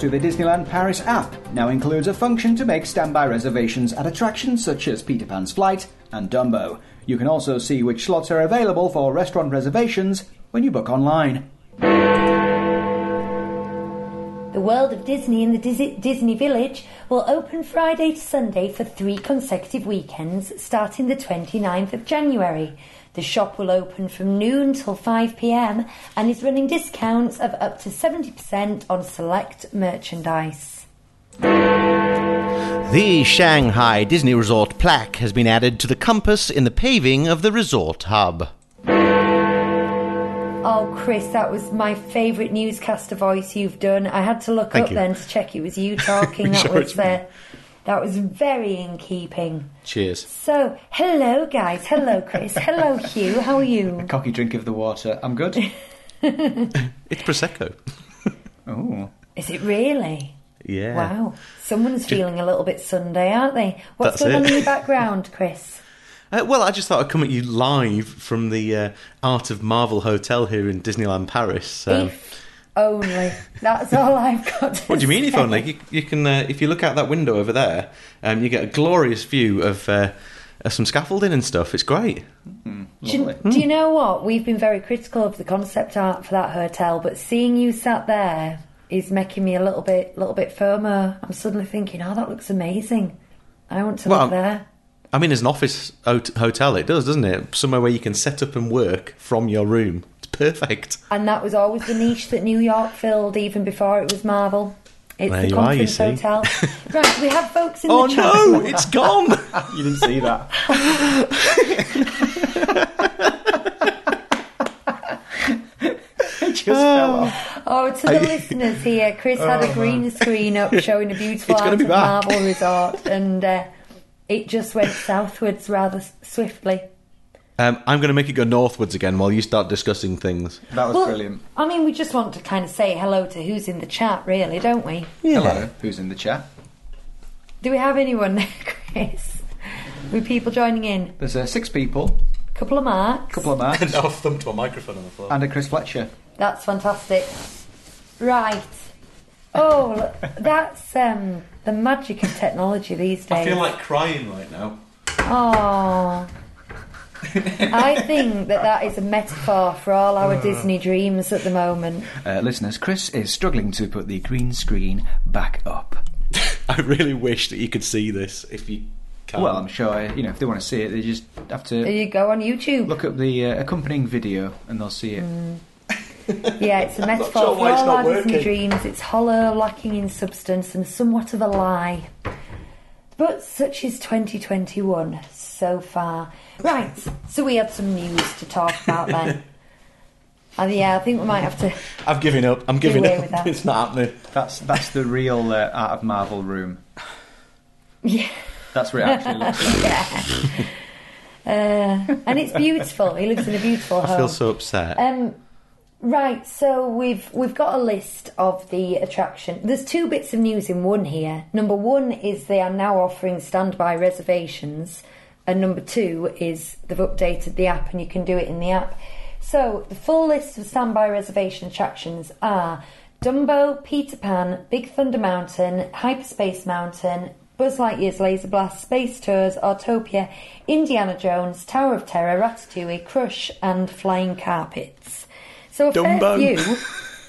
To the Disneyland Paris app now includes a function to make standby reservations at attractions such as Peter Pan's Flight and Dumbo. You can also see which slots are available for restaurant reservations when you book online. The World of Disney in the Dis- Disney Village will open Friday to Sunday for three consecutive weekends starting the 29th of January. The shop will open from noon till 5pm and is running discounts of up to 70% on select merchandise. The Shanghai Disney Resort plaque has been added to the compass in the paving of the resort hub. Oh, Chris, that was my favourite newscaster voice you've done. I had to look Thank up you. then to check it was you talking. that Sure was there. uh, that was very in keeping. Cheers. So, hello guys, hello Chris, hello Hugh, how are you? Cocky drink of the water. I'm good. It's Prosecco. oh. Is it really? Yeah. Wow, someone's feeling a little bit Sunday, aren't they? What's That's going on in the background, Chris? Uh, well, I just thought I'd come at you live from the uh, Art of Marvel Hotel here in Disneyland Paris. Um, if only. That's all I've got. To what do you mean, if only? You, you can, uh, if you look out that window over there, um, you get a glorious view of, uh, some scaffolding and stuff. It's great. Do you, do you know what? We've been very critical of the concept art for that hotel, but seeing you sat there is making me a little bit, little bit firmer. I'm suddenly thinking, oh, that looks amazing. I want to Well, live there. I mean, as an office hotel, it does, doesn't it? Somewhere where you can set up and work from your room. It's perfect. And that was always the niche that New York filled, even before it was Marvel. It's There the you are, you see. hotel. right, we have folks in Oh the chat. Oh no, it's gone. You didn't see that. it just fell off. Oh, to the listeners here, Chris had a green screen up showing a beautiful Oh, It's art be back. Marvel Resort, and uh, it just went southwards rather swiftly. Um, I'm going to make it go northwards again while you start discussing things. That was Well, brilliant. I mean, we just want to kind of say hello to who's in the chat, really, don't we? Hello. Who's in the chat? Do we have anyone there, Chris? With people joining in? There's uh, six people, couple of marks. couple of marks, I've thumped my microphone on the floor. and a Chris Fletcher. That's fantastic. Right. Oh, look, that's um, the magic of technology these days. I feel like crying right now. Oh. I think that that is a metaphor for all our Disney dreams at the moment. Uh, listeners, Chris is struggling to put the green screen back up. I really wish that you could see this if you can. Well, I'm sure you know if they want to see it, they just have There to you go on YouTube. look up the uh, accompanying video and they'll see it. Yeah, it's a metaphor sure for why it's all not our Disney working. dreams. It's hollow, lacking in substance, and somewhat of a lie. But such is 2021 so far. Right, so we had some news to talk about then. and yeah, I think we might have to. I've given up. I'm giving up. It's not happening. That's that's the real uh, Art of Marvel room. Yeah. That's where it actually looks like. Uh, and it's beautiful. He lives in a beautiful home. I feel so upset. Um, right, so we've we've got a list of the attraction. There's two bits of news in one here. Number one is they are now offering standby reservations, and number two is they've updated the app and you can do it in the app. So the full list of standby reservation attractions are Dumbo, Peter Pan, Big Thunder Mountain, Hyperspace Mountain, Buzz Lightyear's Laser Blast, Star Tours, Autopia, Indiana Jones, Tower of Terror, Ratatouille, Crush, and Flying Carpets. So a Dumbo. fair few.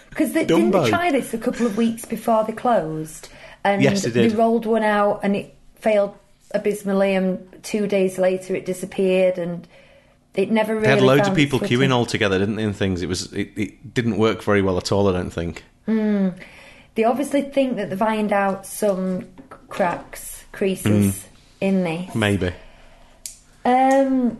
Because they didn't they try this a couple of weeks before they closed, and Yes, they did. rolled one out and it failed abysmally, and two days later it disappeared, and it never really. they had loads of people queuing all together, didn't they? And things. It was. It, it didn't work very well at all. I don't think. They obviously think that they've ironed out some cracks, creases Mm. in this. Maybe. Um,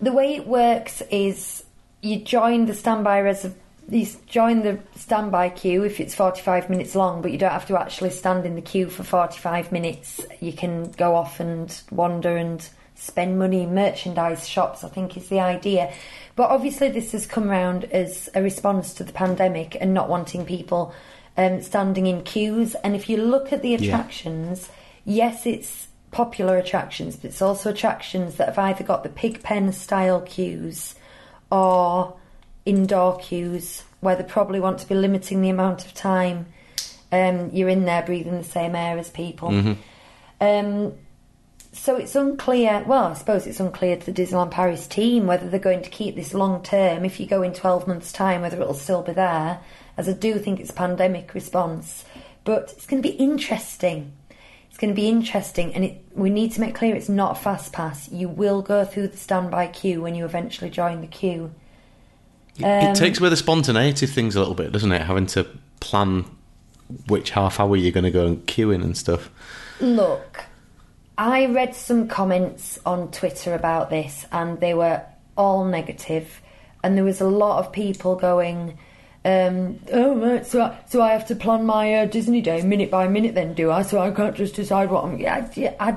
the way it works is you join the standby res- you join the standby queue if it's 45 minutes long, but you don't have to actually stand in the queue for 45 minutes. You can go off and wander and spend money in merchandise shops, I think is the idea. But obviously, this has come round as a response to the pandemic and not wanting people um, standing in queues. And if you look at the attractions, yes, it's popular attractions, but it's also attractions that have either got the pig pen style queues or indoor queues where they probably want to be limiting the amount of time um, you're in there breathing the same air as people. Um, so it's unclear. Well, I suppose it's unclear to the Disneyland Paris team whether they're going to keep this long term. If you go in twelve months' time, whether it'll still be there. As I do think it's a pandemic response, but it's going to be interesting. It's going to be interesting, and it, we need to make clear it's not a fast pass. You will go through the standby queue when you eventually join the queue. It- Um, it takes away the spontaneity of things a little bit, doesn't it? Having to plan which half hour you're going to go and queue in and stuff. Look, I read some comments on Twitter about this, and they were all negative. negative, and there was a lot of people going, um, "Oh, right, so I, so I have to plan my uh, Disney day minute by minute, then do I? So I can't just decide what I'm." Yeah, yeah, I,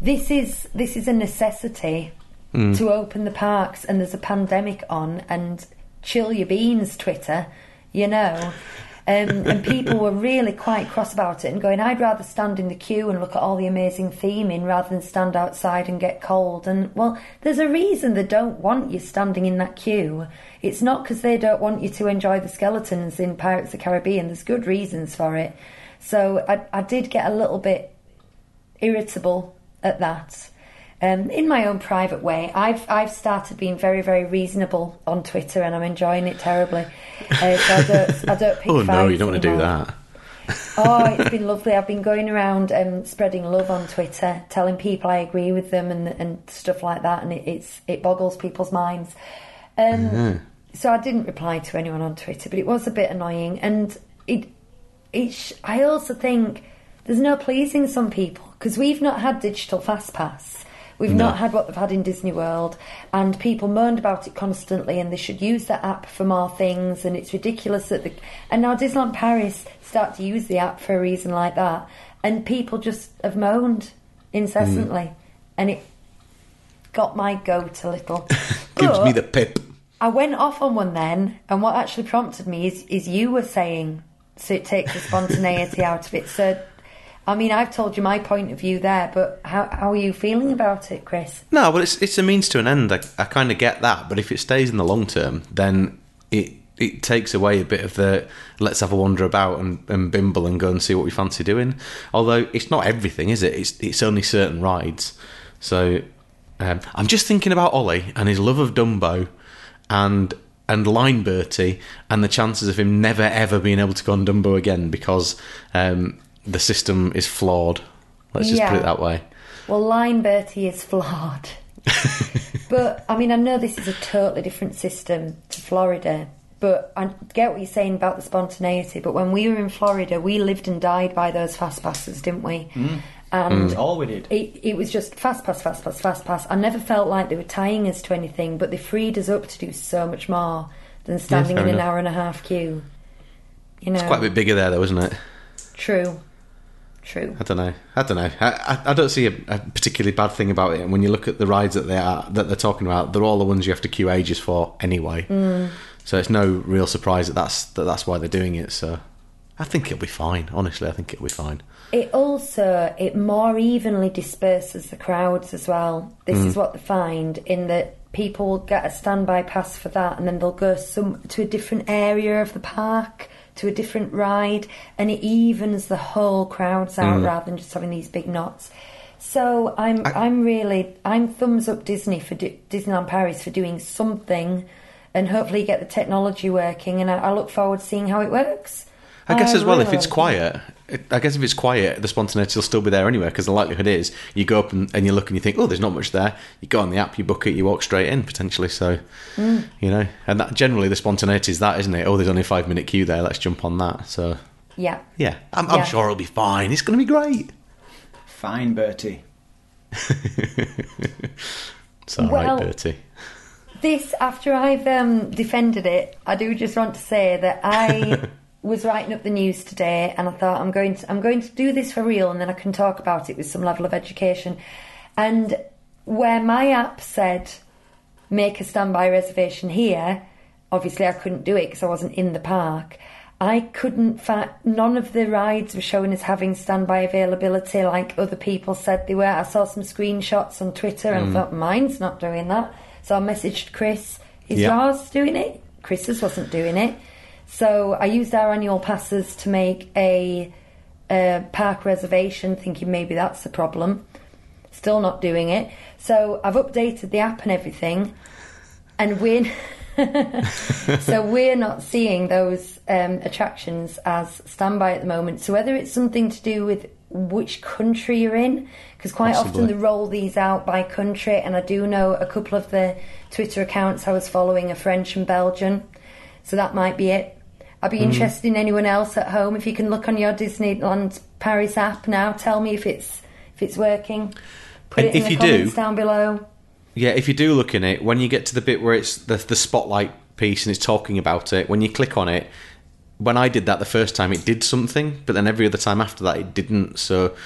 this is this is a necessity to open the parks, and there's a pandemic on, and chill your beans, Twitter, you know. Um, and people were really quite cross about it and going, I'd rather stand in the queue and look at all the amazing theming rather than stand outside and get cold. And well, there's a reason they don't want you standing in that queue. It's not because they don't want you to enjoy the skeletons in Pirates of the Caribbean. There's good reasons for it. So I, I did get a little bit irritable at that. Um, in my own private way, I've I've started being very very reasonable on Twitter, and I'm enjoying it terribly. Uh, so I don't I don't pick Oh no, you don't want to do that. oh, it's been lovely. I've been going around um, spreading love on Twitter, telling people I agree with them and and stuff like that, and it, it's it boggles people's minds. Um, So I didn't reply to anyone on Twitter, but it was a bit annoying, and it it. sh- I also think there's no pleasing some people because we've not had digital fast pass. We've No. not had what they've had in Disney World, and people moaned about it constantly. And they should use that app for more things. And it's ridiculous that the and now Disneyland Paris start to use the app for a reason like that, and people just have moaned incessantly, mm. and it got my goat a little. Gives me the pip. I went off on one then, and what actually prompted me is, is you were saying, so it takes the spontaneity out of it. So, I mean, I've told you my point of view there, but how, how are you feeling about it, Chris? No, well, it's it's a means to an end. I, I kind of get that, but if it stays in the long term, then it it takes away a bit of the let's have a wander about and, and bimble and go and see what we fancy doing. Although it's not everything, is it? It's it's only certain rides. So um, I'm just thinking about Ollie and his love of Dumbo and and Line Bertie and the chances of him never ever being able to go on Dumbo again because um, the system is flawed. Let's just put it that way. Well, Line Bertie is flawed. but, I mean, I know this is a totally different system to Florida, but I get what you're saying about the spontaneity. But when we were in Florida, we lived and died by those fast passes, didn't we? Mm. And mm. All we did. it, it was just fast pass, fast pass, fast pass. I never felt like they were tying us to anything, but they freed us up to do so much more than standing fair in an hour and a half queue. You know, It's quite a bit bigger there, though, isn't it? true, true. I don't know. I don't know. I, I, I don't see a, a particularly bad thing about it. And when you look at the rides that they are that they're talking about, they're all the ones you have to queue ages for anyway. Mm. So it's no real surprise that that's that that's why they're doing it. So I think it'll be fine. Honestly, I think it'll be fine. It also it more evenly disperses the crowds as well. This is what they find in that people will get a standby pass for that, and then they'll go some to a different area of the park to a different ride, and it evens the whole crowds out mm. rather than just having these big knots. So I'm I, am really I'm thumbs up Disney for do, Disneyland Paris for doing something, and hopefully get the technology working. And I, I look forward to seeing how it works. I guess as well, if it's quiet, I guess if it's quiet, the spontaneity will still be there anyway. Because the likelihood is, you go up and, and you look and you think, oh, there's not much there. You go on the app, you book it, you walk straight in potentially. So, Mm. you know, and that generally the spontaneity is that, isn't it? Oh, there's only a five minute queue there. Let's jump on that. So, Yeah. yeah, I'm, I'm Yeah. sure it'll be fine. It's going to be great. Fine, Bertie. It's all Well- right, Bertie. This, after I've um, defended it, I do just want to say that I was writing up the news today, and I thought I'm going to I'm going to do this for real, and then I can talk about it with some level of education. And where my app said make a standby reservation here, obviously I couldn't do it because I wasn't in the park. I couldn't find none of the rides were showing as having standby availability like other people said they were. I saw some screenshots on Twitter and I thought mine's not doing that. So I messaged Chris. Is Yeah. yours doing it? Chris's wasn't doing it. So I used our annual passes to make a, a park reservation, thinking maybe that's the problem. Still not doing it. So I've updated the app and everything, and we're so we're not seeing those um, attractions as standby at the moment. So whether it's something to do with which country you're in, because quite Possibly. often they roll these out by country, and I do know a couple of the Twitter accounts I was following are French and Belgian, so that might be it. I'd be hmm. interested in anyone else at home. If you can look on your Disneyland Paris app now, tell me if it's if it's working. Put And it in the you do- comments down below. Yeah, if you do look in it, when you get to the bit where it's the, the spotlight piece and it's talking about it, when you click on it, when I did that the first time, it did something, but then every other time after that, it didn't. So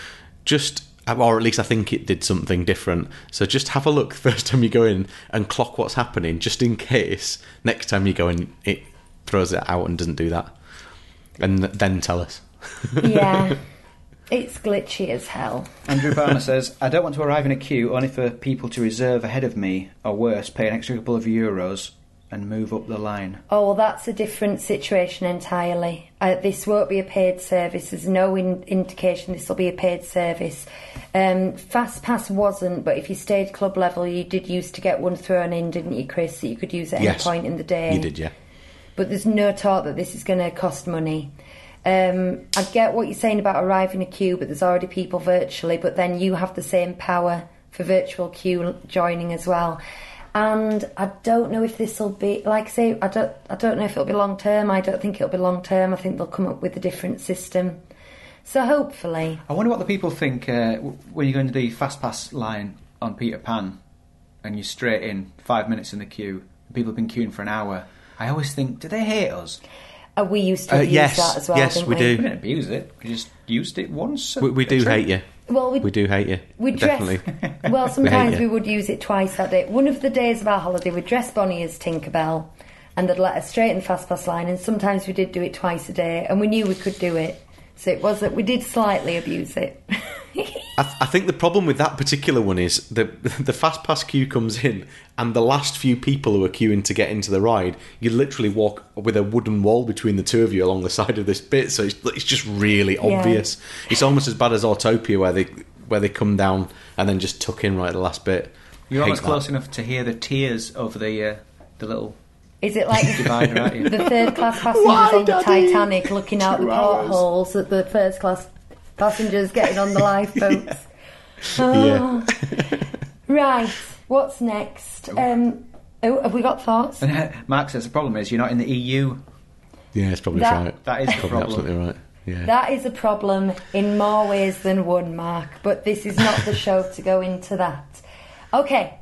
just, or at least I think it did something different. So just have a look the first time you go in and clock what's happening, just in case next time you go in, it throws it out and doesn't do that. And then tell us. Yeah, it's glitchy as hell. Andrew Barner says, I don't want to arrive in a queue only for people to reserve ahead of me, or worse, pay an extra couple of euros and move up the line. Oh, well, that's a different situation entirely. Uh, this won't be a paid service. There's no in- indication this will be a paid service. Um, FastPass wasn't, but if you stayed club level, you did used to get one thrown in, didn't you, Chris? That you could use at Yes. any point in the day. You did, yeah. But there's no talk that this is going to cost money. Um, I get what you're saying about arriving a queue, but there's already people virtually, but then you have the same power for virtual queue joining as well. And I don't know if this will be like I say I don't I don't know if it'll be long term. I don't think it'll be long term. I think they'll come up with a different system. So hopefully, I wonder what the people think uh, when you go into the fast pass line on Peter Pan and you're straight in, five minutes in the queue, and people have been queuing for an hour. I always think, do they hate us? uh, we used to Uh, abuse yes, that as well. yes, didn't we we do. We didn't abuse it. We just used it once. We, we do hate you. Well, we We do hate you. We dress well. Sometimes you. we would use it twice that day. One of the days of our holiday, we'd dress Bonnie as Tinkerbell, and they'd let us straight in the fast pass line. And sometimes we did do it twice a day, and we knew we could do it. So it was that we did slightly abuse it. I, th- I think the problem with that particular one is the the fast pass queue comes in, and the last few people who are queuing to get into the ride, you literally walk with a wooden wall between the two of you along the side of this bit, so it's, it's just really Yeah. obvious. It's almost as bad as Autopia, where they where they come down and then just tuck in right at the last bit. You're Hate almost that. close enough to hear the tears over the uh, the little Is it like divider, aren't the third class passengers Why, on the Daddy? Titanic looking out the Two hours. portholes at the first class passengers getting on the lifeboats? Yeah. Right, what's next? Um, oh, have we got thoughts? And Mark says the problem is you're not in the EU. Yeah, it's probably That- right. That is the problem. absolutely right. Yeah. That is a problem in more ways than one, Mark, but this is not the show to go into that. Okay,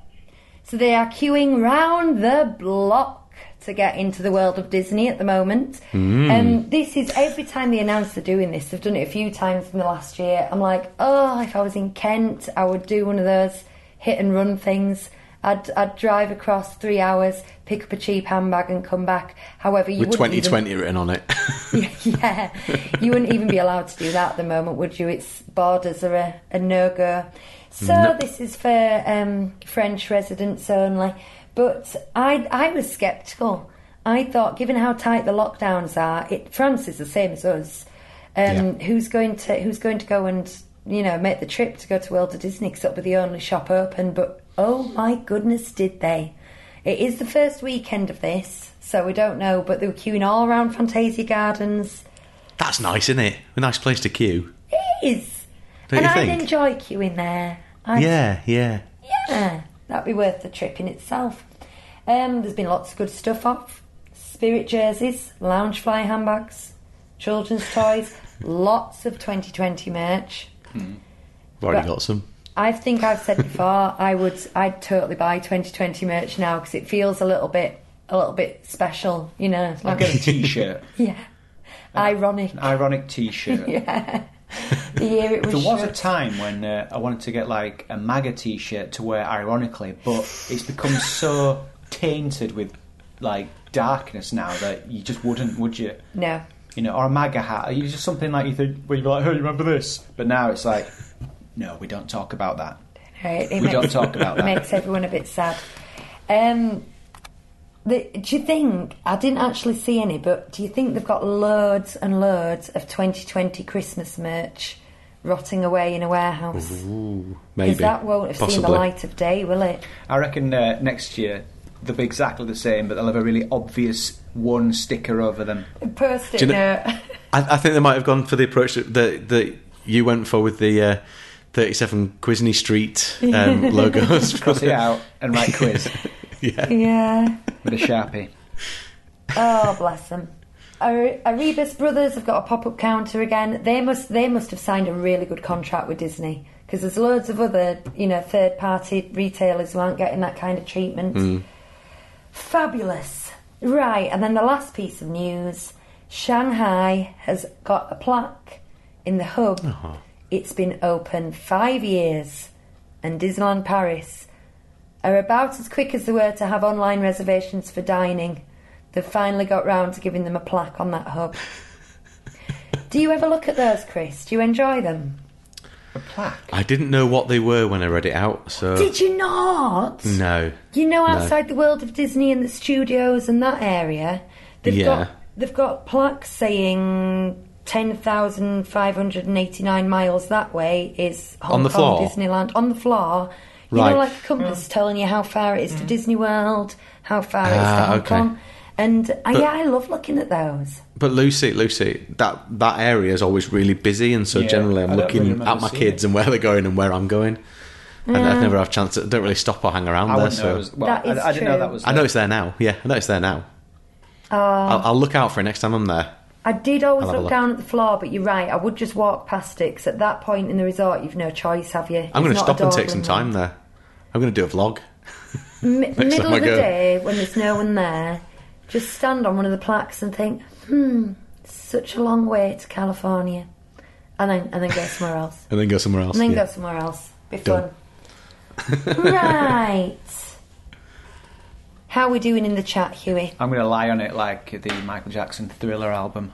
so they are queuing round the block to get into the world of Disney at the moment. Um, this is every time they announce they're doing this, they've done it a few times in the last year. I'm like, oh, if I was in Kent, I would do one of those hit and run things. I'd, I'd drive across three hours, pick up a cheap handbag, and come back. However, you With wouldn't even- 2020 written on it. yeah, you wouldn't even be allowed to do that at the moment, would you? Its borders are a, a no go. So No. this is for um, French residents only. But I, I was sceptical. I thought, given how tight the lockdowns are, it, France is the same as us. Um, Who's going to Who's going to go and you know make the trip to go to World of Disney? Because it'll be the only shop open. But oh my goodness, did they? It is the first weekend of this, so we don't know. But they were queuing all around Fantasia Gardens. That's nice, isn't it? A nice place to queue. It is, Don't and I'd enjoy queuing there. I'd, Yeah, yeah. yeah, that'd be worth the trip in itself. Um, there's been lots of good stuff off. Spirit jerseys, Loungefly handbags, children's toys, lots of 2020 merch. I've already Right. got some. I think I've said before I would I'd totally buy 2020 merch now because it feels a little bit a little bit special, you know. Like a t-shirt, yeah, ironic. ironic t-shirt. Yeah, the year it was. There was a time when uh, I wanted to get like a MAGA t-shirt to wear ironically, but it's become so tainted with like darkness now that you just wouldn't, would you? no. You know, or a MAGA hat. You just something like you think where you're like, "Oh, you remember this?" But now it's like, no, we don't talk about that. Right, it We don't talk about that. Makes everyone a bit sad. Um, the, do you think I didn't actually see any, but do you think they've got loads and loads of 2020 Christmas merch rotting away in a warehouse? Ooh, Because maybe. that won't have Possibly. seen the light of day, will it? I reckon uh, next year they'll be exactly the same, but they'll have a really obvious one sticker over them. Post it you know- I, I think they might have gone for the approach that that, that you went for with the uh, 37 Quisney Street um, logos. Cross it out and write quiz yeah. yeah. with a sharpie. Oh, bless them. Are- Arribas Brothers have got a pop-up counter again. They must they must have signed a really good contract with Disney because there's loads of other you know third-party retailers who aren't getting that kind of treatment. Mm. Fabulous, right? And then the last piece of news: Shanghai has got a plaque in the hub. Uh-huh. It's been open five years, and Disneyland Paris are about as quick as they were to have online reservations for dining. They've finally got round to giving them a plaque on that hub. Do you ever look at those, Chris? Do you enjoy them? A plaque. I didn't know what they were when I read it out, so Did you not? no. You know, No. outside the world of Disney and the studios and that area, they've Yeah. got they've got plaques saying ten thousand five hundred and eighty nine miles that way is Hong On the Kong floor? Disneyland on the floor. You Right. know, like a compass telling you how far it is to Disney World, how far it is to Ah, Hong okay. Kong. And uh, But- yeah, I love looking at those. But Lucy, Lucy, that that area is always really busy, and so Yeah, generally I'm I looking really at my kids it. and where they're going and where I'm going. And I've never have a chance. To, don't really stop or hang around I there. So was, well, That is I, I didn't know true. that was. I know it's there now. Yeah, I know it's there now. Uh, I'll, I'll look out for it next time I'm there. I did always I'll have a look look. down at the floor, but you're right. I would just walk past it 'cause at that point in the resort, you've no choice, have you? I'm going to stop and take some time there. I'm going to do a vlog. M- middle of the go. day when there's no one there, just stand on one of the plaques and think, hmm, such a long way to California, and then and then go somewhere else, And then go somewhere else. and then yeah. go somewhere else. Be Done. fun. right. How are we doing in the chat, Huey? I'm going to lie on it like the Michael Jackson Thriller album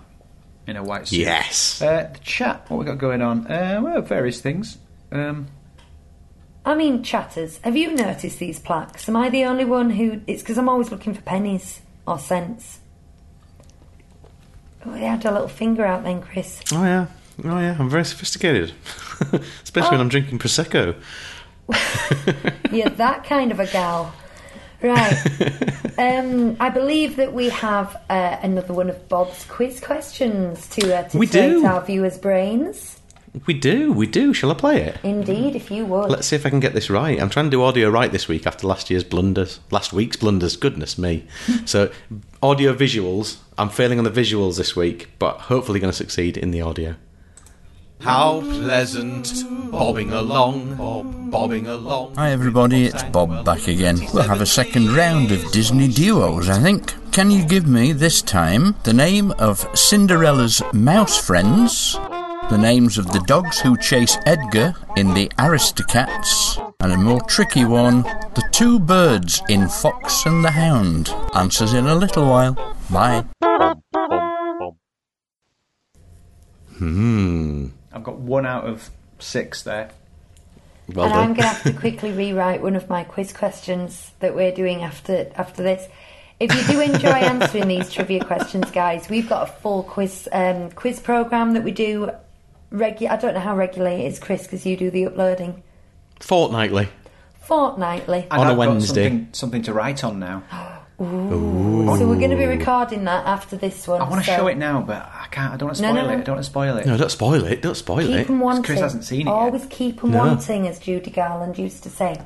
in a white suit. Yes. Uh, the chat. What we got going on? Uh, well, various things. Um, I mean, chatters. Have you noticed these plaques? Am I the only one who? It's because I'm always looking for pennies or cents. Oh, they had a little finger out then, Chris. Oh yeah. Oh yeah. I'm very sophisticated, especially when I'm drinking prosecco. You're that kind of a gal. Right. um, I believe that we have uh, another one of Bob's quiz questions to, uh, to We take do. our viewers' brains. We do. We do. Shall I play it? Indeed, if you would. Let's see if I can get this right. I'm trying to do audio right this week after last year's blunders, last week's blunders. Goodness me! so, audio visuals. I'm failing on the visuals this week, but hopefully going to succeed in the audio. How pleasant, bobbing along, bob, bobbing along. Hi everybody, it's Bob back again. We'll have a second round of Disney duos, I think. Can you give me, this time, the name of Cinderella's mouse friends, the names of the dogs who chase Edgar in the Aristocats, and a more tricky one, the two birds in Fox and the Hound? Answers in a little while. Bye. Hmm. I've got one out of six there. Well and I'm going to have to quickly rewrite one of my quiz questions that we're doing after after this. If you do enjoy answering these trivia questions, guys, we've got a full quiz um, quiz program that we do. Regu- I don't know how regularly it is, Chris, because you do the uploading Fortnightly. fortnightly. And On a I've got Wednesday. something, something to write on now. So we're going to be recording that after this one. I want to so show it now, but I can't. I don't want to No, spoil no, it. no. I don't want to spoil it. No, don't spoil it. Don't spoil Keep it. them wanting. Chris hasn't seen it yet. Always keep them No. wanting, as Judy Garland used to say.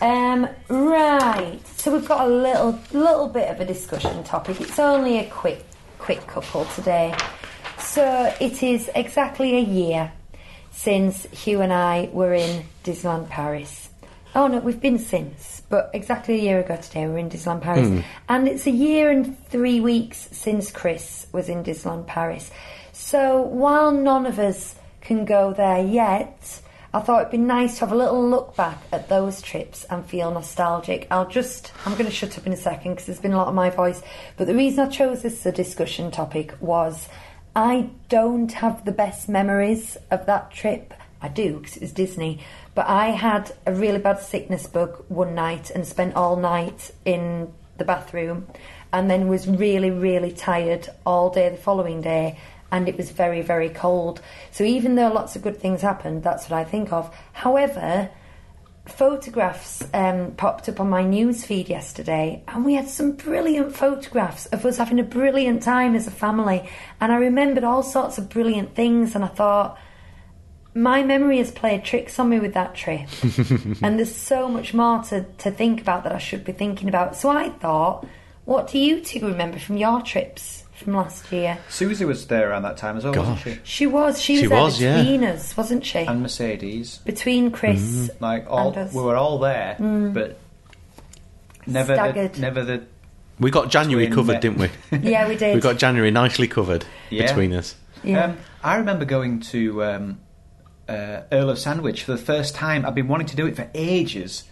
Um, right. So we've got a little, little bit of a discussion topic. It's only a quick, quick couple today. So it is exactly a year since Hugh and I were in Disneyland Paris. Oh no, we've been since, but exactly a year ago today we were in Disneyland Paris. Hmm. And it's a year and three weeks since Chris was in Disneyland Paris. So while none of us can go there yet, I thought it'd be nice to have a little look back at those trips and feel nostalgic. I'll just, I'm going to shut up in a second because there's been a lot of my voice. But the reason I chose this as a discussion topic was I don't have the best memories of that trip. I do because it was Disney. But I had a really bad sickness bug one night and spent all night in the bathroom and then was really, really tired all day the following day and it was very, very cold. So even though lots of good things happened, that's what I think of. However, photographs um, popped up on my news feed yesterday, and we had some brilliant photographs of us having a brilliant time as a family. And I remembered all sorts of brilliant things, and I thought, my memory has played tricks on me with that trip. and there's so much more to, to think about that I should be thinking about. So I thought, what do you two remember from your trips from last year? Susie was there around that time as well, wasn't she? She was, she was She there was, yeah. between us, wasn't she? And Mercedes. between Chris Like all, and us. we were all there, but never, the, never the. We got January Between covered, the- didn't we? Yeah, we did. we got January nicely covered Yeah. between us. Yeah. Um, I remember going to um, uh, Earl of Sandwich for the first time. I've been wanting to do it for ages,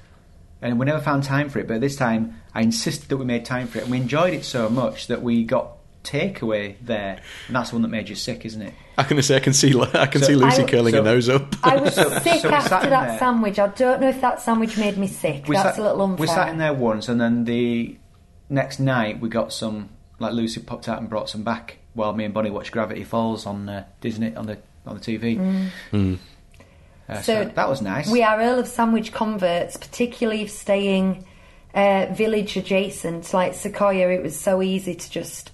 and we never found time for it. But this time, I insisted that we made time for it, and we enjoyed it so much that we got takeaway there, and that's the one that made you sick, isn't it? I can say I can see I can So- see Lucy I- curling so- her nose up. I was So- sick so after that there. sandwich. I don't know if that sandwich made me sick. We That's sat, a little unfair. We sat in there once, and then the next night we got some. Like Lucy popped out and brought some back while me and Bonnie watched Gravity Falls on uh, Disney on the on the TV. Mm. Uh, so, So that was nice. We are Earl of Sandwich converts, particularly if staying uh, village adjacent, like Sequoia. It was so easy to just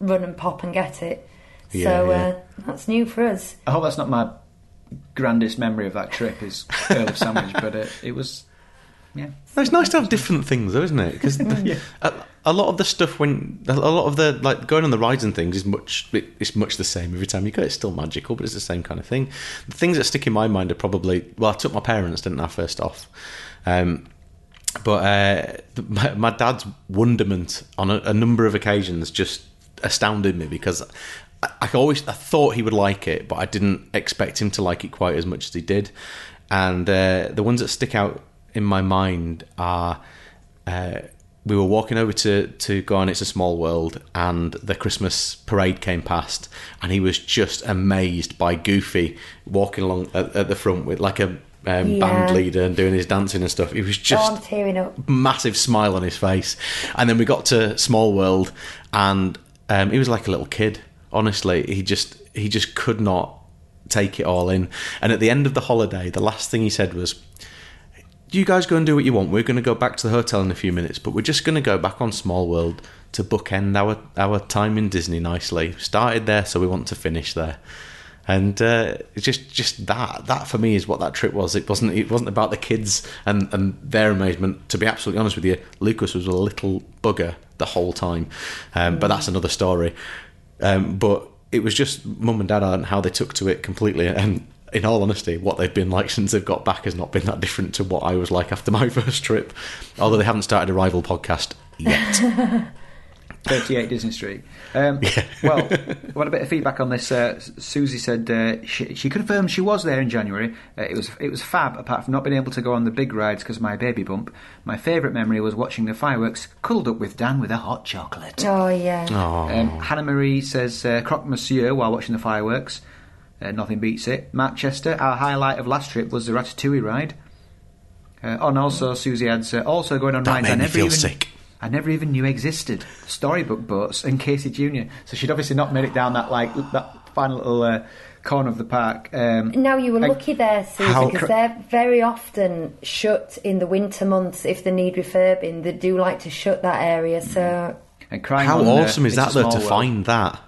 run and pop and get it. Yeah, so yeah. Uh, that's new for us. I hope that's not my grandest memory of that trip is Earl of Sandwich, but uh, it was. Yeah, No, it's nice to have different things, though, isn't it? Because a, a lot of the stuff when a lot of the like going on the rides and things is much it- it's much the same every time you go. It's still magical, but it's the same kind of thing. The things that stick in my mind are probably well, I took my parents, didn't I, first off. Um, but uh, the- my, my dad's wonderment on a, a number of occasions just astounded me because I, I always I thought he would like it, but I didn't expect him to like it quite as much as he did. And uh, the ones that stick out in my mind are uh, we were walking over to to go on It's a Small World, and the Christmas parade came past, and he was just amazed by Goofy walking along at, at the front with like a um, Yeah. band leader and doing his dancing and stuff. He was just oh, I'm tearing up. massive smile on his face. And then we got to Small World, and um, he was like a little kid. Honestly, he just he just could not take it all in. And at the end of the holiday, the last thing he said was, "You guys go and do what you want. We're going to go back to the hotel in a few minutes, but we're just going to go back on Small World to bookend our our time in Disney nicely. Started there, so we want to finish there." And uh, it's just just that that for me is what that trip was. It wasn't it wasn't about the kids and and their amazement. To be absolutely honest with you, Lucas was a little bugger the whole time, um, but that's another story. Um, but it was just mum and dad and how they took to it completely. And in all honesty, what they've been like since they've got back has not been that different to what I was like after my first trip. Although they haven't started a rival podcast yet. 38 Disney Street. Um, well, we had a bit of feedback on this. Uh, Susie said uh, she, she confirmed she was there in January. Uh, it was it was fab, apart from not being able to go on the big rides because of my baby bump. My favourite memory was watching the fireworks, cuddled up with Dan with a hot chocolate. Oh yeah. Um, Hannah Marie says uh, croque monsieur while watching the fireworks. Uh, nothing beats it. Matt Chester, our highlight of last trip was the Ratatouille ride. Uh, oh, and also Susie adds, uh, also going on That rides made I me feel even sick. I never even knew existed. Storybook boats and Casey Junior. So she'd obviously not made it down that like that final little uh, corner of the park. Um, Now you were I- lucky there, Susie, How because cr- they're very often shut in the winter months if they need refurbing. They do like to shut that area, so and crying How on, awesome is that though to World. find that?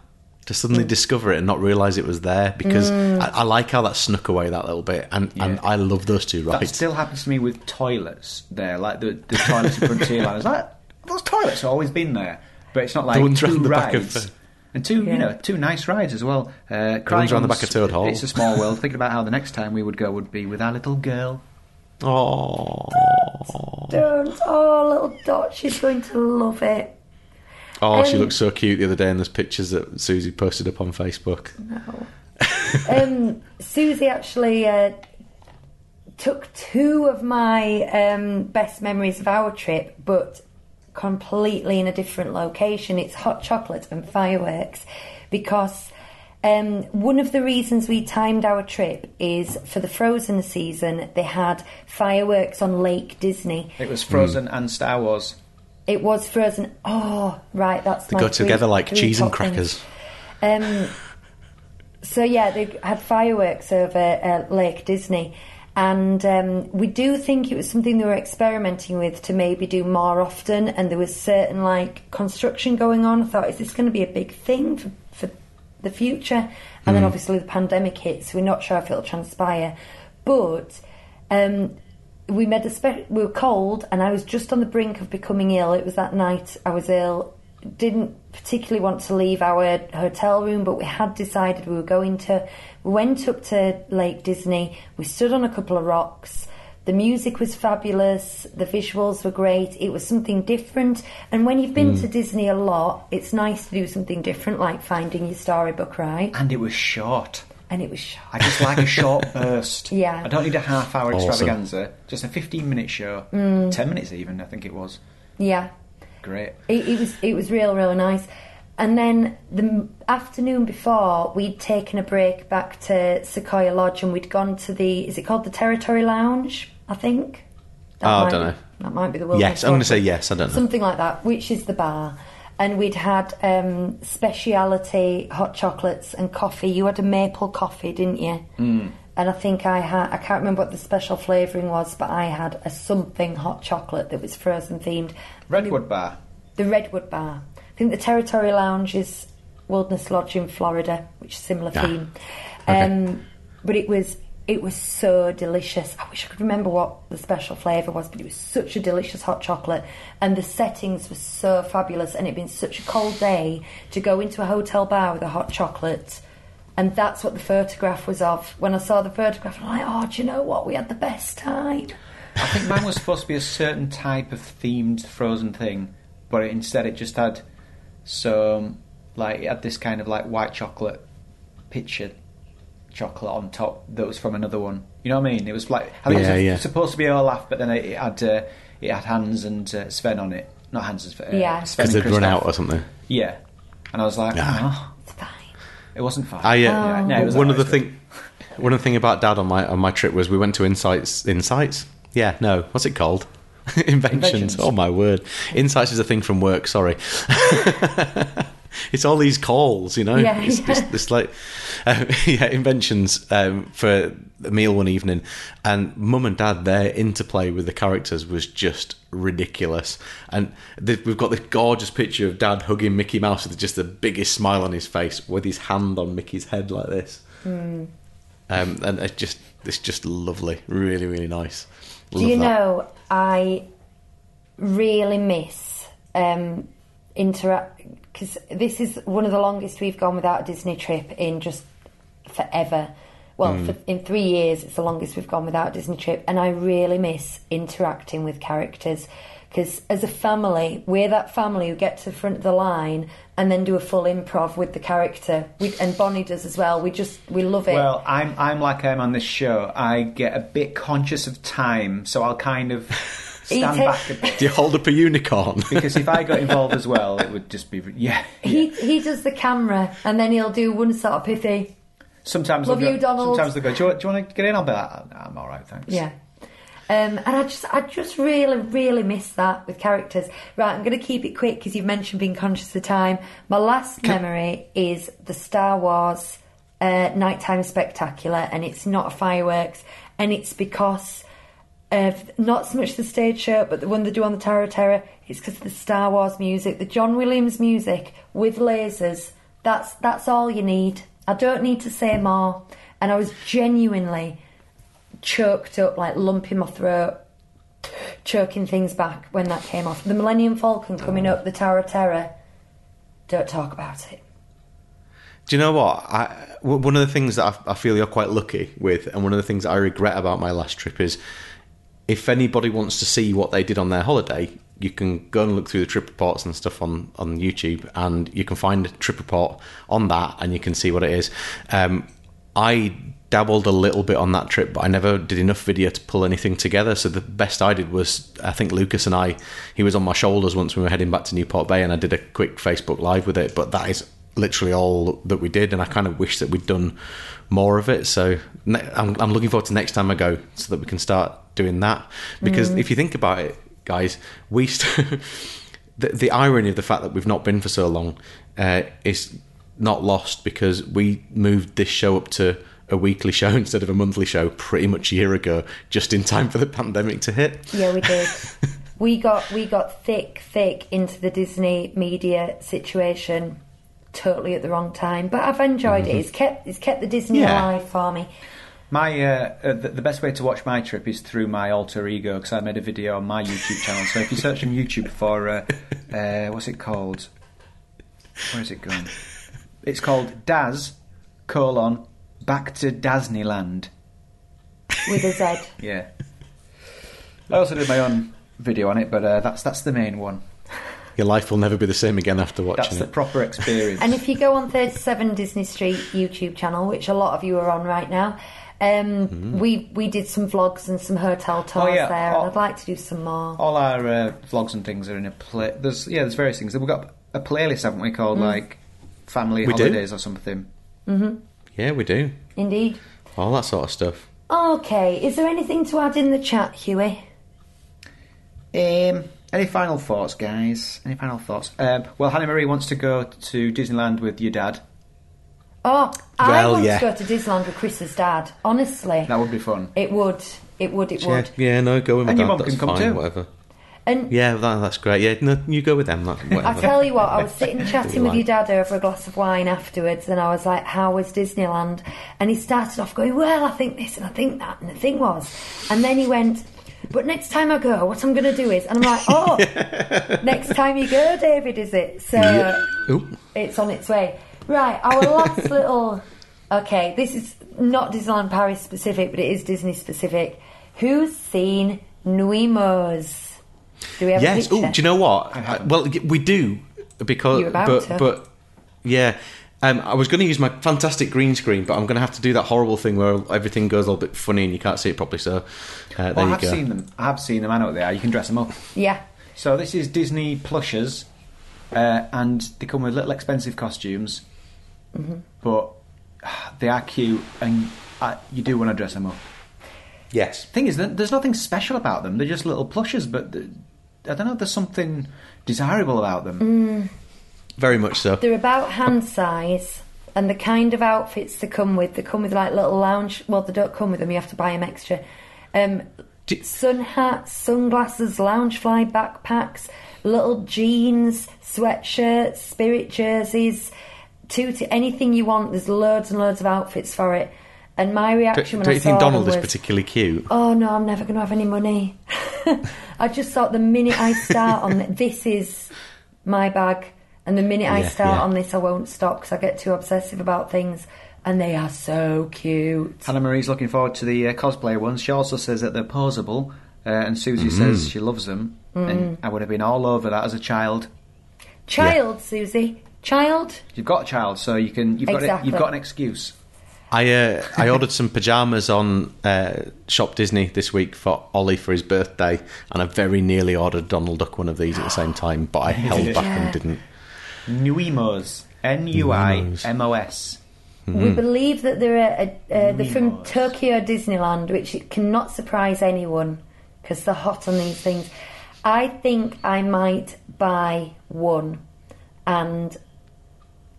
To suddenly Mm. discover it and not realise it was there because I, I like how that snuck away that little bit and, and I love those two rides. That rides. still happens to me with toilets there, like the, the toilets in Frontierland. It's like, those toilets have always been there. But it's not like ones two round the back of rides. the- And two, Yeah. you know, two nice rides as well. Uh, ones around the back of Toad Hall. It's a small world. Thinking about how the next time we would go would be with our little girl. Oh, Don't. Oh, little Dot, she's going to love it. oh, she Um, looked so cute the other day in those pictures that Susie posted up on Facebook. um, Susie actually uh, took two of my um, best memories of our trip, but completely in a different location. It's hot chocolate and fireworks because. Um, one of the reasons we timed our trip is for the Frozen season, they had fireworks on Lake Disney. It was Frozen and Star Wars. It was Frozen. Oh, right, that's They my go three- together like three cheese and top things. crackers. Um, so yeah, they had fireworks over uh, Lake Disney, and um, we do think it was something they were experimenting with to maybe do more often. And there was certain like construction going on. I thought, is this going to be a big thing for, for the future? And then obviously the pandemic hit, so we're not sure if it'll transpire. But um, we made a spe- we were cold, and I was just on the brink of becoming ill. It was that night I was ill. Didn't particularly want to leave our hotel room, but we had decided we were going to. We went up to Lake Disney. We stood on a couple of rocks. The music was fabulous. The visuals were great. It was something different. And when you've been to Disney a lot, it's nice to do something different, like finding your storybook right. And it was short. And it was short. I just like a short burst. Yeah. I don't need a half hour Awesome. extravaganza. Just a 15 minute show. Mm. 10 minutes even, I think it was. Yeah. Great. It, it was it was real real nice. And then the afternoon before, we'd taken a break back to Sequoia Lodge, and we'd gone to the is it called the Territory Lounge? I think. Oh, I don't be- know. That might be the wilderness. Yes, I'm going to say yes. I don't know. Something like that, which is the bar. And we'd had um, speciality hot chocolates and coffee. You had a maple coffee, didn't you? Mm. And I think I had, I can't remember what the special flavouring was, but I had a something hot chocolate that was frozen themed. Redwood Bar. The Redwood Bar. I think the Territory Lounge is Wilderness Lodge in Florida, which is similar Ah, theme. okay. Um, but it was it was so delicious. I wish I could remember what the special flavour was, but it was such a delicious hot chocolate, and the settings were so fabulous. And it'd been such a cold day to go into a hotel bar with a hot chocolate. And that's what the photograph was of. When I saw the photograph, I'm like, oh, do you know what? We had the best time. I think mine was supposed to be a certain type of themed frozen thing, but it, instead it just had some, like, it had this kind of like white chocolate picture chocolate on top that was from another one. You know what I mean? It was like I think Yeah, it was yeah. supposed to be Olaf, but then it, it had uh, it had Hans and uh, Sven on it. Not Hans and Sven. Uh, Yeah. Sven Because and they'd run out or something. Yeah, and I was like, Ah. oh, It's fine. It wasn't fun. I, uh, Yeah, no, it was one of the alright. thing, one of the thing about Dad on my on my trip was we went to Insights. Insights? Yeah, no. What's it called? Inventions. Inventions. Oh my word! Insights is a thing from work. Sorry. it's all these calls, you know. Yeah, it's, yeah. It's, it's like, um, yeah, inventions um, for a meal one evening, and Mum and Dad their interplay with the characters was just ridiculous. And th- we've got this gorgeous picture of Dad hugging Mickey Mouse with just the biggest smile on his face, with his hand on Mickey's head like this. Hmm. Um, and it's just it's just lovely, really, really nice. Do you that. know, I really miss um, interact because this is one of the longest we've gone without a Disney trip in just forever. Well, Hmm. for, in three years, it's the longest we've gone without a Disney trip, and I really miss interacting with characters. Because as a family, we're that family who get to the front of the line and then do a full improv with the character. We, and Bonnie does as well. We just we love it. Well, I'm I'm like I'm on this show. I get a bit conscious of time, so I'll kind of stand He back a bit Do you hold up a unicorn? because if I got involved as well, it would just be yeah. he yeah. he does the camera, and then he'll do one sort of pithy. Sometimes Love they'll go, you, Donald. Sometimes they go. Do you, want- do you want to get in on that? I'm all right, thanks. Yeah. Um, and I just, I just really, really miss that with characters. Right, I'm going to keep it quick because you've mentioned being conscious of time. My last memory is the Star Wars uh, nighttime spectacular, and it's not fireworks, and it's because of not so much the stage show, but the one they do on the Tower of Terror. It's because of the Star Wars music, the John Williams music with lasers. That's that's all you need. I don't need to say more. And I was genuinely choked up, like lump in my throat, choking things back when that came off. The Millennium Falcon coming up, the Tower of Terror. Don't talk about it. Do you know what? I, one of the things that I, I feel you're quite lucky with, and one of the things I regret about my last trip is if anybody wants to see what they did on their holiday, you can go and look through the trip reports and stuff on, on YouTube, and you can find a trip report on that, and you can see what it is. Um, I dabbled a little bit on that trip, but I never did enough video to pull anything together. So the best I did was, I think Lucas and I, he was on my shoulders once we were heading back to Newport Bay, and I did a quick Facebook Live with it. But that is literally all that we did, and I kind of wish that we'd done more of it. So ne- I'm, I'm looking forward to next time I go, so that we can start doing that. Because if you think about it, guys, we st- the, the irony of the fact that we've not been for so long uh, is not lost because we moved this show up to a weekly show instead of a monthly show pretty much a year ago, just in time for the pandemic to hit. Yeah, we did. we got we got thick, thick into the Disney media situation totally at the wrong time. But I've enjoyed it. It's kept it's kept the Disney Yeah. alive for me. My uh, uh, the, the best way to watch my trip is through my alter ego because I made a video on my YouTube channel. So if you search on YouTube for uh, uh, what's it called? Where is it going? It's called Daz colon back to Disneyland. With a Z. Yeah. I also did my own video on it, but uh, that's that's the main one. Your life will never be the same again after watching That's watching the proper experience. And if you go on 37 Disney Street YouTube channel, which a lot of you are on right now, um, we we did some vlogs and some hotel tours. Oh, yeah. there, Oh. and I'd like to do some more. all our uh, vlogs and things are in a play. There's yeah, there's various things. We've got a playlist, haven't we, called like family We do. holidays or something. Mm-hmm. Yeah, we do. Indeed. All that sort of stuff. Okay, is there anything to add in the chat, Huey? Um, any final thoughts, guys? Any final thoughts? Um, well, Hannah Marie wants to go to Disneyland with your dad. Oh, I Well, want yeah. to go to Disneyland with Chris's dad. Honestly, That would be fun. it would. It would. It Yeah, would. yeah, no, go with my And your dad. mum That's can come fine, too. whatever. And Yeah, that, that's great. Yeah, no, you go with them. That, whatever. I tell you what, I was sitting chatting with your dad over a glass of wine afterwards, and I was like, "How was Disneyland?" And he started off going, "Well, I think this and I think that," and the thing was, and then he went. But next time I go, what I'm going to do is, and I'm like, oh, next time you go, David, is it? So Oop. it's on its way. Right, our last little. Okay, this is not Disneyland Paris specific, but it is Disney specific. Who's seen Nuimos? Do we have a Yes. picture? Oh, do you know what? Uh, well, we do because, You're about but to. but yeah. Um, I was going to use my fantastic green screen, but I'm going to have to do that horrible thing where everything goes a little bit funny and you can't see it properly. So uh, there Well, I you have go. seen them. I have seen them. I know what they are. You can dress them up. Yeah. So this is Disney plushes, uh, and they come with little expensive costumes, but ah, they are cute, and uh, you do want to dress them up. Yes. Thing is, there's nothing special about them. They're just little plushes, but I don't know. There's something desirable about them. Very much so. They're about hand size, and the kind of outfits they come with. They come with like little lounge. Well, they don't come with them. You have to buy them extra. Um, Do- sun hats, sunglasses, Loungefly backpacks, little jeans, sweatshirts, spirit jerseys, tutu, anything you want. There's loads and loads of outfits for it. And my Do, reaction when don't I you saw think Donald them is particularly cute? oh no, I'm never going to have any money. I just thought the minute I start on th- this is my bag, and the minute I start yeah. on this, I won't stop because I get too obsessive about things, and they are so cute. Hannah Marie's looking forward to the uh, cosplay ones. She also says that they're posable, uh, and Susie Mm-hmm. says she loves them. Mm. And I would have been all over that as a child. Child, Susie, child. You've got a child, so you can. You've got. A, you've got an excuse. I uh, I ordered some pajamas on uh, Shop Disney this week for Ollie for his birthday, and I very nearly ordered Donald Duck one of these at the same time, but I held back Yeah. and didn't. Nuimos. N U I M O S. We believe that they're, a, a, uh, they're from Tokyo Disneyland, which cannot surprise anyone because they're hot on these things. I think I might buy one and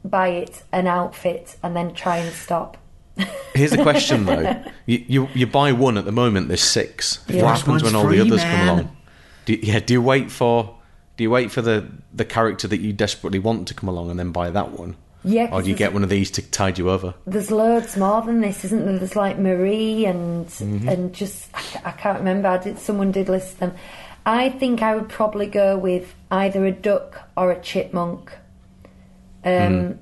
buy it an outfit and then try and stop. Here's the question though: you, you you buy one at the moment. There's six. Yeah. What happens when one's all the others man. come along? Do yeah, do you wait for do you wait for the the character that you desperately want to come along and then buy that one, Yeah, or 'cause do you get one of these to tide you over? There's loads more than this, isn't there? There's like Marie and Mm-hmm. and just I, I can't remember. I did someone did list them. I think I would probably go with either a duck or a chipmunk. Um, Mm.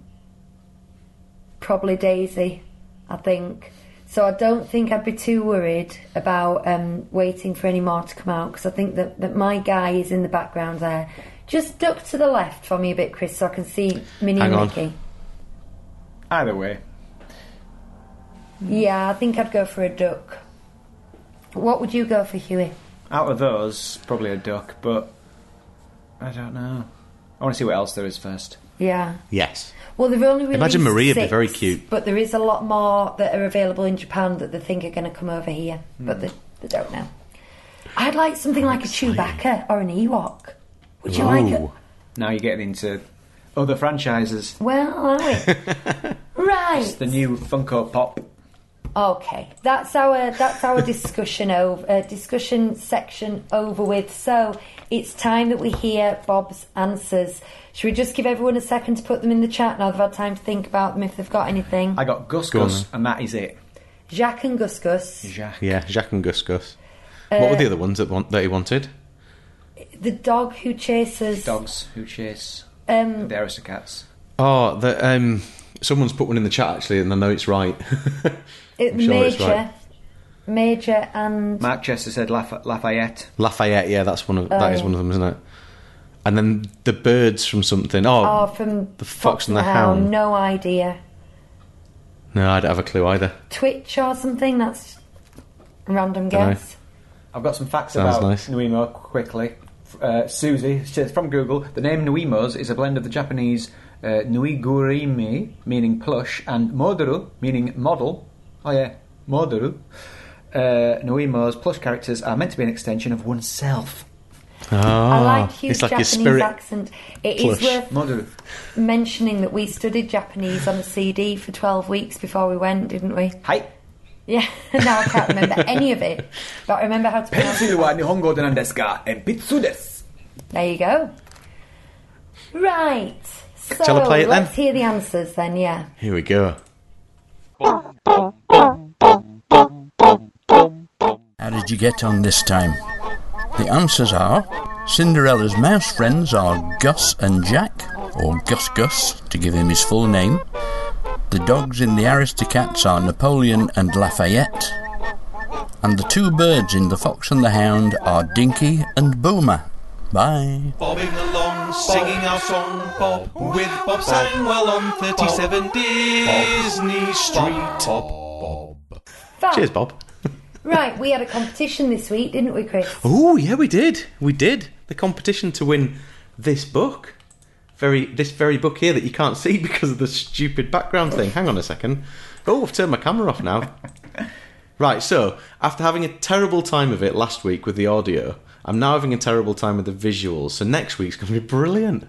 probably Daisy, I think. So I don't think I'd be too worried about um, waiting for any more to come out because I think that, that my guy is in the background there. Just duck to the left for me a bit, Chris, so I can see Minnie Hang and on. Mickey. Either way. Yeah, I think I'd go for a duck. What would you go for, Huey? Out of those, probably a duck, but I don't know. I want to see what else there is first. Yeah. Yes. Well, they've only released Imagine Maria be six, very cute. But there is a lot more that are available in Japan that they think are going to come over here, but they, they don't know. I'd like something like a Chewbacca or an Ewok. Would you like it? Now you're getting into other franchises. Well, are we? right. It's The new Funko Pop. Okay, that's our that's our discussion over uh, discussion section over with. So it's time that we hear Bob's answers. Should we just give everyone a second to put them in the chat now? They've had time to think about them if they've got anything. I got Gus Go on Gus, and that is it. Jaq and Gus Gus, Jaq. Yeah, Jaq and Gus Gus. what were the other ones that, want, that he wanted? the dog who chases. Dogs who chase Um, the Aristocats. Oh, the, um, someone's put one in the chat actually, and I know it's right. it, I'm sure Major, right. Major, and Mark Chester said Laf- Lafayette. Lafayette, yeah, that's one of that is yeah. one of them, isn't it? And then the birds from something. Oh, oh, from The Fox and the Hound. No idea. no, I don't have a clue either. Twitch or something. That's a random Dunno. guess. I've got some facts Sounds about nice. Nuimo quickly. Uh, Susie says from Google, the name Nuimos is a blend of the Japanese uh, Nuigurumi, meaning plush, and Moduru, meaning model. Oh yeah, Modoru. Uh, Nuimos plush characters are meant to be an extension of oneself. Ah, I like Hugh's it's like Japanese spirit accent. Plush. worth mentioning that we studied Japanese on a CD for 12 weeks before we went, didn't we? Hi. Yeah, now I can't remember any of it, but I remember how to There you go. Right. So Shall I play it then? let's hear the answers then, yeah. Here we go. Did you get on this time? The answers are Cinderella's mouse friends are Gus and Jaq, or Gus Gus to give him his full name. The dogs in the Aristocats are Napoleon and Lafayette. And the two birds in The Fox and the Hound are Dinky and Boomer. Bye. Bobbing along, singing our song, Bob, with Bob Sangwell on 37 Disney Street. Bob, Bob. Fab. Cheers, Bob. Right, we had a competition this week, didn't we, Chris? Oh, yeah, we did. We did. The competition to win this book. Very this very book here that you can't see because of the stupid background thing. Hang on a second. Oh, I've turned my camera off now. right, so after having a terrible time of it last week with the audio, I'm now having a terrible time with the visuals. So next week's going to be brilliant.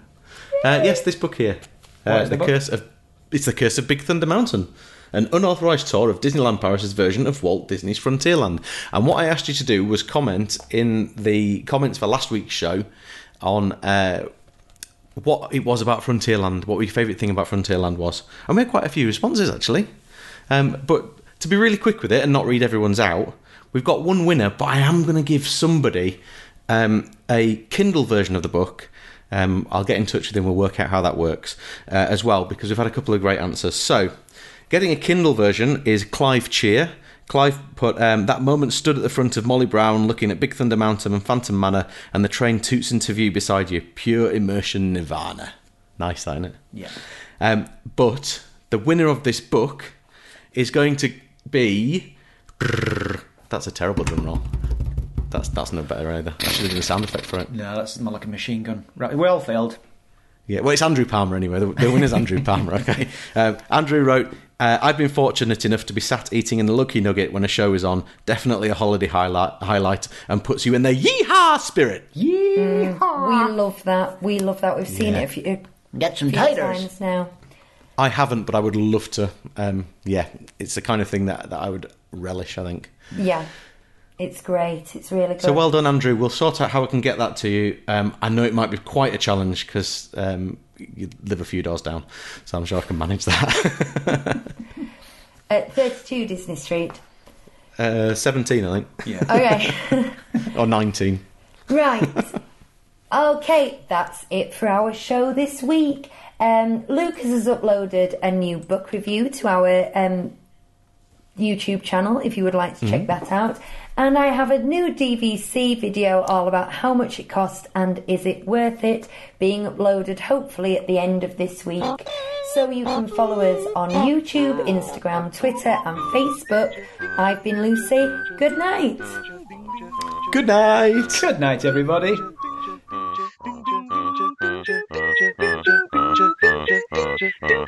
Uh, yes, this book here, What uh, the the book? curse of it's the curse of Big Thunder Mountain. An unauthorized tour of Disneyland Paris's version of Walt Disney's Frontierland. And what I asked you to do was comment in the comments for last week's show on uh, what it was about Frontierland, what your favourite thing about Frontierland was. And we had quite a few responses actually. Um, but to be really quick with it and not read everyone's out, we've got one winner, but I am going to give somebody um, a Kindle version of the book. Um, I'll get in touch with him, we'll work out how that works uh, as well, because we've had a couple of great answers. So, getting a Kindle version is Clive Cheer. Clive put um, that moment stood at the front of Molly Brown, looking at Big Thunder Mountain and Phantom Manor, and the train toots into view beside you. Pure immersion nirvana. Nice, that, isn't it? Yeah. Um, but the winner of this book is going to be. That's a terrible drum roll. That's that's no better either. I should have done a sound effect for it. No, that's more like a machine gun. Right, we all failed. Yeah, well, it's Andrew Palmer anyway. The, the winner's Andrew Palmer. Okay, um, Andrew wrote, uh, "I've been fortunate enough to be sat eating in the Lucky Nugget when a show is on. Definitely a holiday highlight, highlight, and puts you in the yeehaw spirit. Yeehaw. We love that. We love that. We've seen Yeah. it a few, Get some few taters. times now. I haven't, but I would love to. Um, yeah, it's the kind of thing that, that I would relish. I think. Yeah, it's great. It's really good. So well done, Andrew. We'll sort out how I can get that to you. Um, I know it might be quite a challenge because um, you live a few doors down, so I'm sure I can manage that. At 32 Disney Street. uh, Seventeen, I think, Yeah. Okay, or nineteen. right. Okay, that's it for our show this week. Um, Lucas has uploaded a new book review to our um, YouTube channel if you would like to check that out. And I have a new DVC video all about how much it costs and is it worth it being uploaded hopefully at the end of this week. So you can follow us on YouTube, Instagram, Twitter, and Facebook. I've been Lucy. Good night. Good night. Good night, everybody. Uh-huh.